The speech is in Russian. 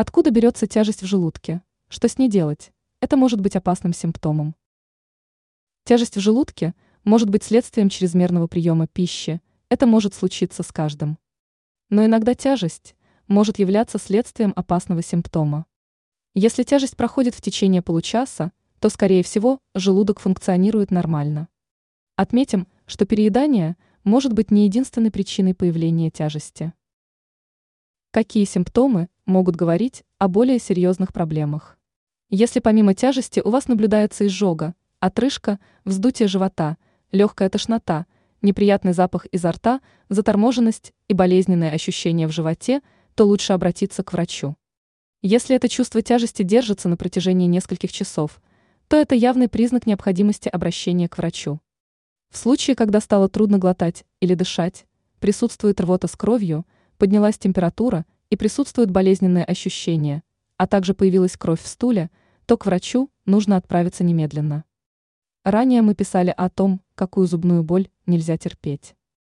Откуда берется тяжесть в желудке? Что с ней делать? Это может быть опасным симптомом. Тяжесть в желудке может быть следствием чрезмерного приема пищи, это может случиться с каждым. Но иногда тяжесть может являться следствием опасного симптома. Если тяжесть проходит в течение получаса, то, скорее всего, желудок функционирует нормально. Отметим, что переедание может быть не единственной причиной появления тяжести. Какие симптомы могут говорить о более серьезных проблемах? Если помимо тяжести у вас наблюдается изжога, отрыжка, вздутие живота, легкая тошнота, неприятный запах изо рта, заторможенность и болезненные ощущения в животе, то лучше обратиться к врачу. Если это чувство тяжести держится на протяжении нескольких часов, то это явный признак необходимости обращения к врачу. В случае, когда стало трудно глотать или дышать, присутствует рвота с кровью, поднялась температура и присутствуют болезненные ощущения, а также появилась кровь в стуле, то к врачу нужно отправиться немедленно. Ранее мы писали о том, какую зубную боль нельзя терпеть.